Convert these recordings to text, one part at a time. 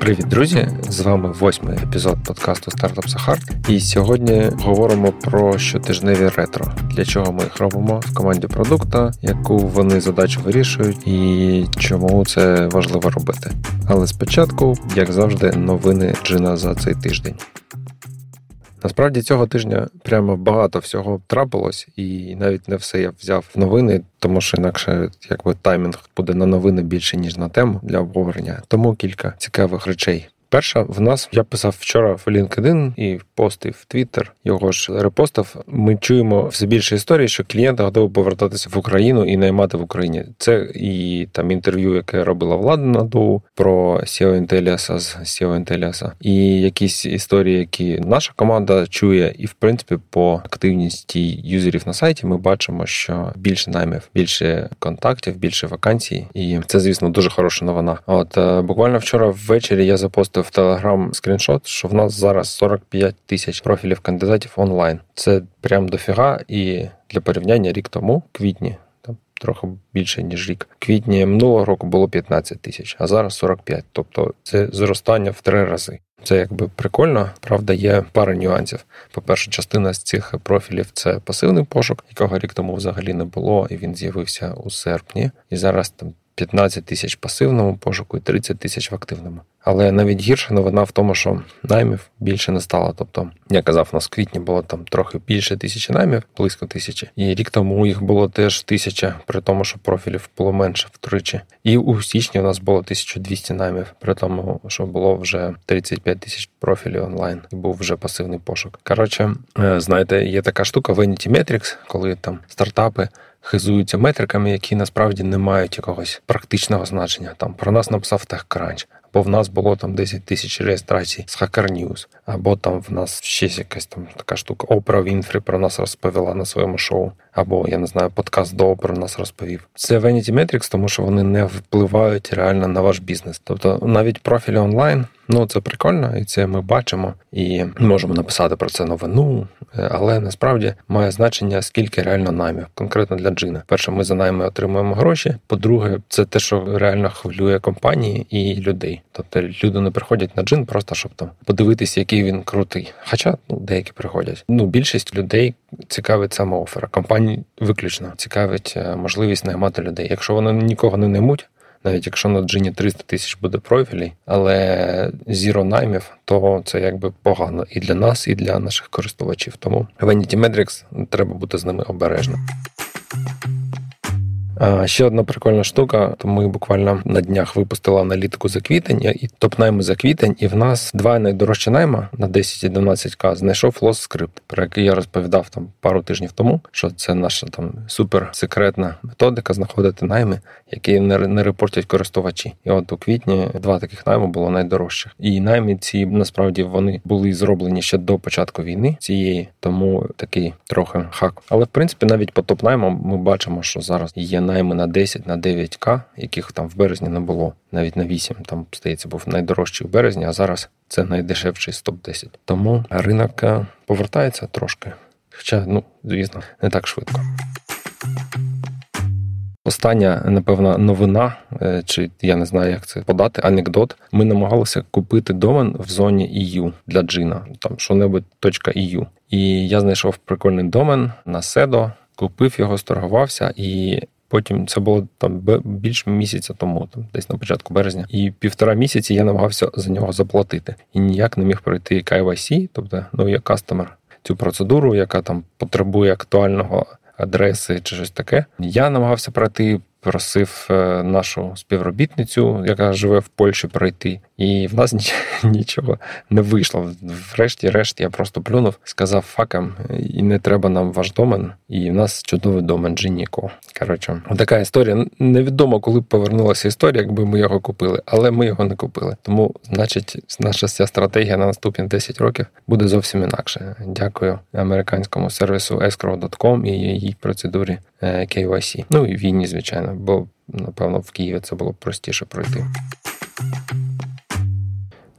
Привіт, друзі! З вами восьмий епізод подкасту Стартап Сахар. І сьогодні говоримо про щотижневі ретро, для чого ми їх робимо в команді продукта, яку вони задачу вирішують, і чому це важливо робити. Але спочатку, як завжди, новини Джина за цей тиждень. Насправді цього тижня прямо багато всього трапилось, і навіть не все я взяв в новини, тому що інакше якби таймінг буде на новини більше ніж на тему для обговорення. Тому кілька цікавих речей. Перша в нас я писав вчора в LinkedIn і постив в Twitter, його ж репостив. Ми чуємо все більше історії, що клієнти готові повертатися в Україну і наймати в Україні. Це і там інтерв'ю, яке робила влада на ДОУ про SEO Intellias з SEO Intellias, і якісь історії, які наша команда чує, і в принципі по активності юзерів на сайті ми бачимо, що більше наймів, більше контактів, більше вакансій, і це, звісно, дуже хороша новина. От е, буквально вчора ввечері я запостив в Телеграм скріншот, що в нас зараз 45 тисяч профілів кандидатів онлайн. Це прям дофіга, і для порівняння рік тому, квітні, там трохи більше ніж рік. Квітні минулого року було 15 тисяч, а зараз 45. Тобто це зростання в три рази. Це якби прикольно. Правда, є пара нюансів. По-перше, частина з цих профілів це пасивний пошук, якого рік тому взагалі не було, і він з'явився у серпні. І зараз там 15 тисяч пасивному пошуку і 30 тисяч в активному. Але навіть гірша новина в тому, що наймів більше не стало. Тобто, я казав, в квітні було там трохи більше тисячі наймів, близько тисячі. І рік тому їх було теж тисяча, при тому, що профілів було менше втричі. І у січні у нас було 1200 наймів, при тому, що було вже 35 тисяч профілів онлайн, і був вже пасивний пошук. Коротше, е, знаєте, є така штука Vanity Metrics, коли там стартапи хизуються метриками, які насправді не мають якогось практичного значення. Там про нас написав TechCrunch, або в нас було там 10 тисяч реєстрацій з Hacker News, або там в нас ще якась там така штука. Опра Вінфрі про нас розповіла на своєму шоу, або я не знаю, подкаст до про нас розповів. Це Vanity Metrics, тому що вони не впливають реально на ваш бізнес. Тобто навіть профілі онлайн. Ну, це прикольно, і це ми бачимо, і можемо написати про це новину, е, але насправді має значення, скільки реально наймів, конкретно для джина. Перше, ми за найми отримуємо гроші. По-друге, це те, що реально хвилює компанії і людей. Тобто люди не приходять на джин, просто щоб там подивитися, який він крутий. Хоча ну деякі приходять. Ну більшість людей цікавить саме офера. Компанії виключно цікавить е, можливість наймати людей. Якщо вони нікого не наймуть навіть якщо на джині 300 тисяч буде профілей, але зіро наймів, то це якби погано і для нас, і для наших користувачів. Тому Vanity Metrics треба бути з ними обережним. Ще одна прикольна штука, ми буквально на днях випустили аналітику за квітень і топ-найми за квітень, і в нас два найдорожчі найма на 10 і 12к знайшов Lost Script, про який я розповідав там пару тижнів тому, що це наша там суперсекретна методика знаходити найми, які не, не репортять користувачі. І от у квітні два таких найми було найдорожчих. І найми ці насправді вони були зроблені ще до початку війни цієї, тому такий трохи хак. Але в принципі навіть по топ-наймам ми бачимо, що зараз є найми на 10, на 9К, яких там в березні не було, навіть на 8, там, здається, був найдорожчий в березні, а зараз це найдешевший з топ-10. Тому ринок е, повертається трошки. Хоча, ну, звісно, не так швидко. Остання, напевно, новина, е, чи я не знаю, як це подати, анекдот. Ми намагалися купити домен в зоні EU для джина, там що-небудь .eu. І я знайшов прикольний домен на Седо, купив його, сторгувався і Потім це було там більш місяця тому, там десь на початку березня, і півтора місяці я намагався за нього заплатити і ніяк не міг пройти KYC, тобто ну я кастомер, цю процедуру, яка там потребує актуального адреси чи щось таке. Я намагався пройти просив е, нашу співробітницю, яка живе в Польщі, пройти, і в нас нічого не вийшло. Врешті-решт я просто плюнув, сказав факам, і не треба нам ваш домен. І в нас чудовий домен Дженіко. Коротше, така історія. Невідомо, коли б повернулася історія, якби ми його купили, але ми його не купили. Тому, значить, наша вся стратегія на наступні 10 років буде зовсім інакше. Дякую американському сервісу escrow.com і її процедурі KYC. Ну і війні, звичайно бо, напевно, в Києві це було простіше пройти.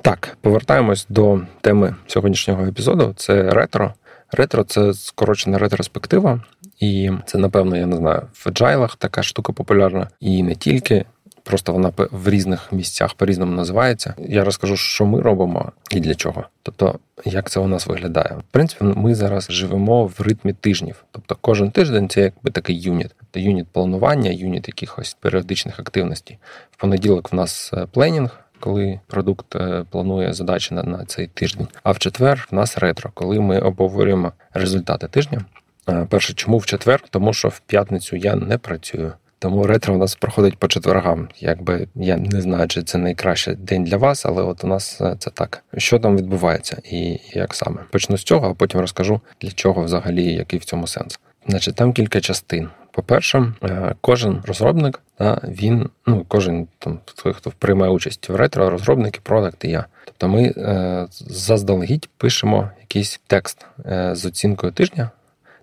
Так, повертаємось до теми сьогоднішнього епізоду. Це ретро. Ретро це скорочена ретроспектива, і це, напевно, я не знаю, в джайлах така штука популярна, і не тільки. Просто вона в різних місцях по-різному називається. Я розкажу, що ми робимо і для чого. Тобто, як це у нас виглядає. В принципі, ми зараз живемо в ритмі тижнів. Тобто, кожен тиждень це якби такий юніт. Тобто юніт планування, юніт якихось періодичних активностей. В понеділок в нас е, пленінг. Коли продукт е, планує задачі на, на цей тиждень, а в четвер в нас ретро, коли ми обговорюємо результати тижня. Е, перше, чому в четвер? Тому що в п'ятницю я не працюю. Тому ретро у нас проходить по четвергам. Якби я не знаю, чи це найкращий день для вас, але от у нас е, це так. Що там відбувається і як саме почну з цього, а потім розкажу для чого взагалі який в цьому сенс. Значить, там кілька частин. По-перше, е, кожен розробник, він, ну кожен там той, хто приймає участь в ретро, розробники, продакт і я. Тобто ми е, заздалегідь пишемо якийсь текст з оцінкою тижня.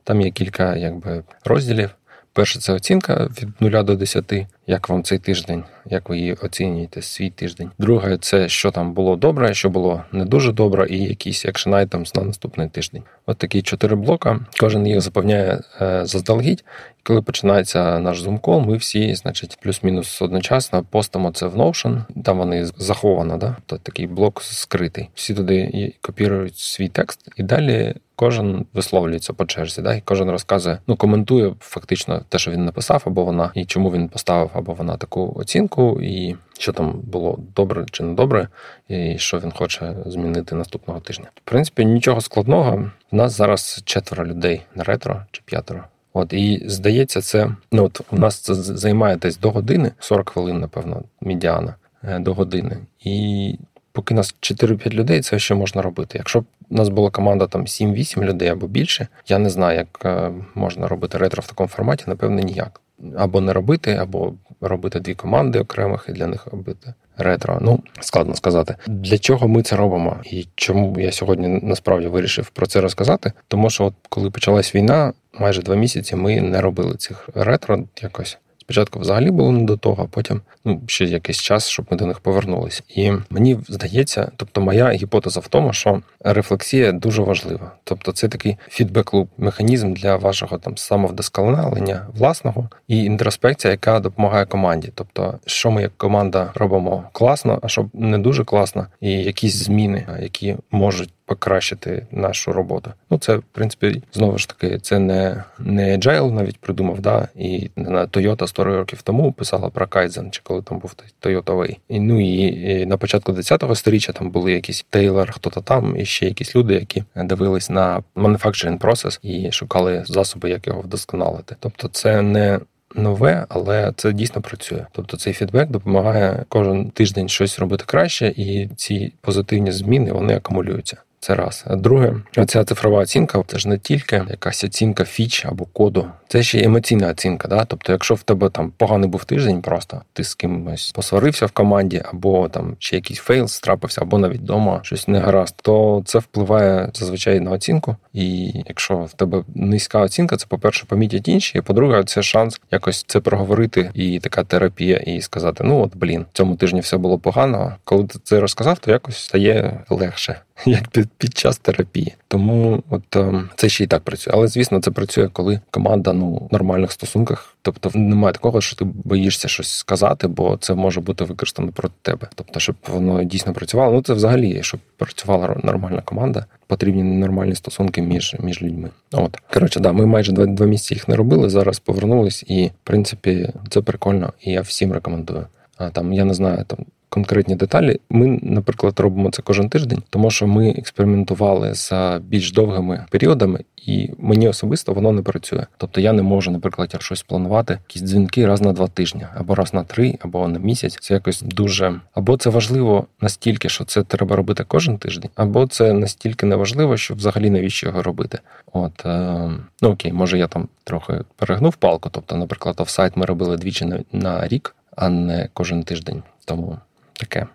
Там є кілька якби розділів. Перше, це оцінка від 0 до 10, як вам цей тиждень, як ви її оцінюєте, свій тиждень. Друге, це що там було добре, що було не дуже добре, і якийсь action items на наступний тиждень. От такі чотири блока. Кожен їх заповняє е, заздалегідь. Коли починається наш Zoom-кол, ми всі, значить, плюс-мінус одночасно постимо це в Notion, там вони заховано, да? Тобто такий блок скритий. Всі туди копірують свій текст, і далі кожен висловлюється по черзі, да? і кожен розказує, ну коментує фактично те, що він написав, або вона, і чому він поставив, або вона таку оцінку, і що там було добре чи не добре, і що він хоче змінити наступного тижня. В принципі, нічого складного. У нас зараз четверо людей на ретро чи п'ятеро. От і здається, це ну от у нас це займає десь до години, 40 хвилин, напевно, медіана е, до години. І поки нас 4-5 людей, це ще можна робити. Якщо б у нас була команда там 7-8 людей або більше, я не знаю, як е, можна робити ретро в такому форматі, напевно, ніяк. Або не робити, або робити дві команди окремих і для них робити ретро. Ну складно сказати, для чого ми це робимо, і чому я сьогодні насправді вирішив про це розказати. Тому що, от коли почалась війна, майже два місяці ми не робили цих ретро якось. Спочатку взагалі було не до того, а потім ну ще якийсь час, щоб ми до них повернулись. І мені здається, тобто моя гіпотеза в тому, що рефлексія дуже важлива. Тобто, це такий фідбек-луп, механізм для вашого там самовдосконалення власного і інтроспекція, яка допомагає команді. Тобто, що ми як команда робимо класно, а що не дуже класно, і якісь зміни, які можуть покращити нашу роботу. Ну це в принципі знову ж таки це не не Agile навіть придумав, да і на Toyota 100 років тому писала про Kaizen, чи коли там був Way. І ну і, і на початку 10-го сторіччя там були якісь Тейлор, хто-то там, і ще якісь люди, які дивились на manufacturing process і шукали засоби, як його вдосконалити. Тобто, це не нове, але це дійсно працює. Тобто цей фідбек допомагає кожен тиждень щось робити краще, і ці позитивні зміни вони акумулюються. Це раз. Друге, ця цифрова оцінка це ж не тільки якась оцінка фіч або коду, це ще й емоційна оцінка. Да? Тобто, якщо в тебе там поганий був тиждень, просто ти з кимось посварився в команді, або там ще якийсь фейл стряпився, або навіть вдома щось не гаразд, то це впливає зазвичай на оцінку. І якщо в тебе низька оцінка, це по-перше, помітять інші. і По-друге, це шанс якось це проговорити і така терапія, і сказати: ну от блін, цьому тижні все було погано. Коли ти це розказав, то якось стає легше. Як під під час терапії, тому от ем, це ще й так працює. Але звісно, це працює, коли команда ну в нормальних стосунках. Тобто немає такого, що ти боїшся щось сказати, бо це може бути використано проти тебе. Тобто, щоб воно дійсно працювало. Ну це взагалі, щоб працювала нормальна команда, потрібні нормальні стосунки між між людьми. От коротше, да, ми майже два два місяці їх не робили. Зараз повернулись, і в принципі це прикольно, і я всім рекомендую. А там я не знаю там конкретні деталі. Ми, наприклад, робимо це кожен тиждень, тому що ми експериментували з більш довгими періодами, і мені особисто воно не працює. Тобто я не можу, наприклад, щось планувати, якісь дзвінки раз на два тижні, або раз на три, або на місяць. Це якось дуже або це важливо настільки, що це треба робити кожен тиждень, або це настільки неважливо, що взагалі навіщо його робити. От е, ну окей, може я там трохи перегнув палку. Тобто, наприклад, офсайт ми робили двічі на, на рік, а не кожен тиждень. Тому таке.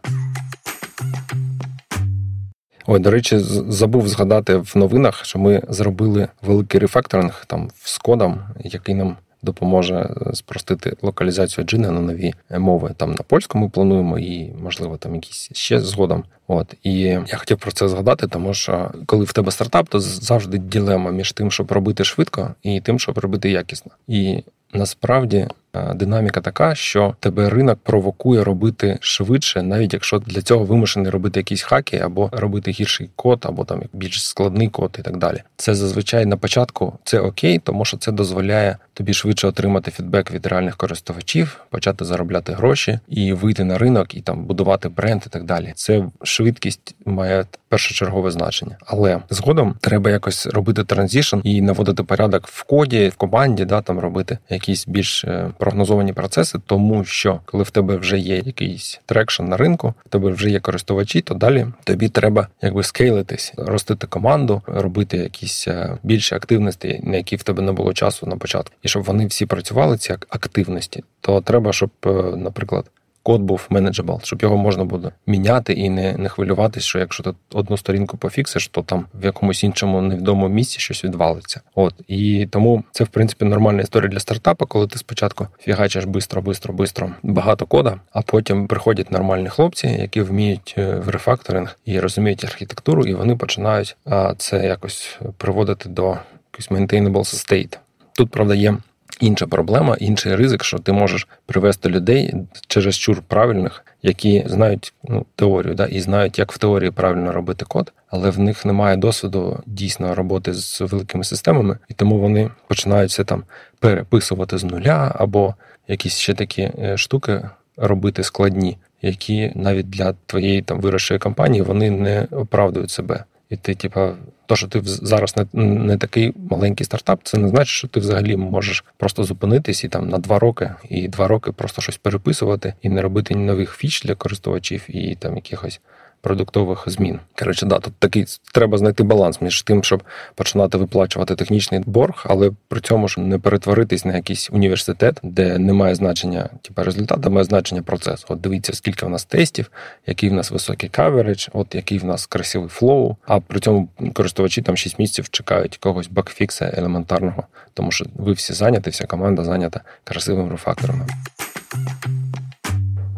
Ой, до речі, забув згадати в новинах, що ми зробили великий рефакторинг там з кодом, який нам допоможе е, спростити локалізацію джина на нові мови. Там на польському плануємо і, можливо, там якісь ще згодом. От і я хотів про це згадати, тому що коли в тебе стартап, то завжди ділема між тим, щоб робити швидко, і тим, щоб робити якісно. І насправді динаміка така, що тебе ринок провокує робити швидше, навіть якщо для цього вимушений робити якісь хаки, або робити гірший код, або там більш складний код і так далі. Це зазвичай на початку це okay, тому що це дозволяє тобі швидше отримати фідбек від реальних користувачів, почати заробляти гроші і вийти на ринок і там будувати бренд і так далі. Це швидкість має першочергове значення, але згодом треба якось робити transition і наводити порядок в коді, в команді, да там робити якісь більш е, прогнозовані процеси, тому що коли в тебе вже є якийсь traction на ринку, в тебе вже є користувачі, то далі тобі треба якби скейлитись, ростити команду, робити якісь е, більші активності, на які в тебе не було часу на початку, і щоб вони всі працювали ці активності, то треба, щоб, е, наприклад код був manageable, щоб його можна буде міняти і не не хвилюватись, що якщо ти одну сторінку пофіксиш, то там в якомусь іншому невідомому місці щось відвалиться. От і тому це в принципі нормальна історія для стартапа, коли ти спочатку фігачиш бистро, бистро, бистро багато кода, а потім приходять нормальні хлопці, які вміють е, в рефакторинг і розуміють архітектуру, і вони починають це якось приводити до якось maintainable state. Тут правда є інша проблема, інший ризик, що ти можеш привести людей через чур правильних, які знають ну, теорію, да, і знають, як в теорії правильно робити код, але в них немає досвіду дійсно роботи з великими системами, і тому вони починають все там переписувати з нуля або якісь ще такі е, штуки робити складні, які навіть для твоєї там вирощої компанії вони не оправдують себе. І ти, типа, то, що ти зараз не не такий маленький стартап, це не значить, що ти взагалі можеш просто зупинитись і там на два роки, і два роки просто щось переписувати і не робити ні нових фіч для користувачів і там якихось продуктових змін. Коротше, да, тут такий треба знайти баланс між тим, щоб починати виплачувати технічний борг, але при цьому ж не перетворитись на якийсь університет, де немає значення, типу, результату, має значення процесу. От дивіться, скільки в нас тестів, який в нас високий coverage, от який в нас красивий flow. А при цьому користувачі там 6 місяців чекають якогось bugfix а елементарного, тому що ви всі зайняті, вся команда зайнята красивим рефакторингом.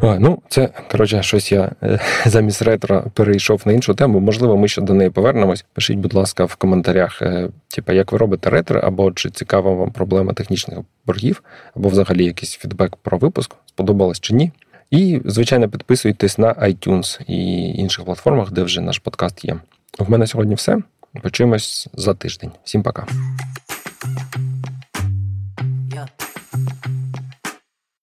Ну, це коротше, щось я е, замість ретро перейшов на іншу тему. Можливо, ми ще до неї повернемось. Пишіть, будь ласка, в коментарях, е, типу, як ви робите ретро, або чи цікава вам проблема технічних боргів, або взагалі якийсь фідбек про випуск, сподобалось чи ні. І, звичайно, підписуйтесь на iTunes і інших платформах, де вже наш подкаст є. В мене сьогодні все. Почуємось за тиждень. Всім пока.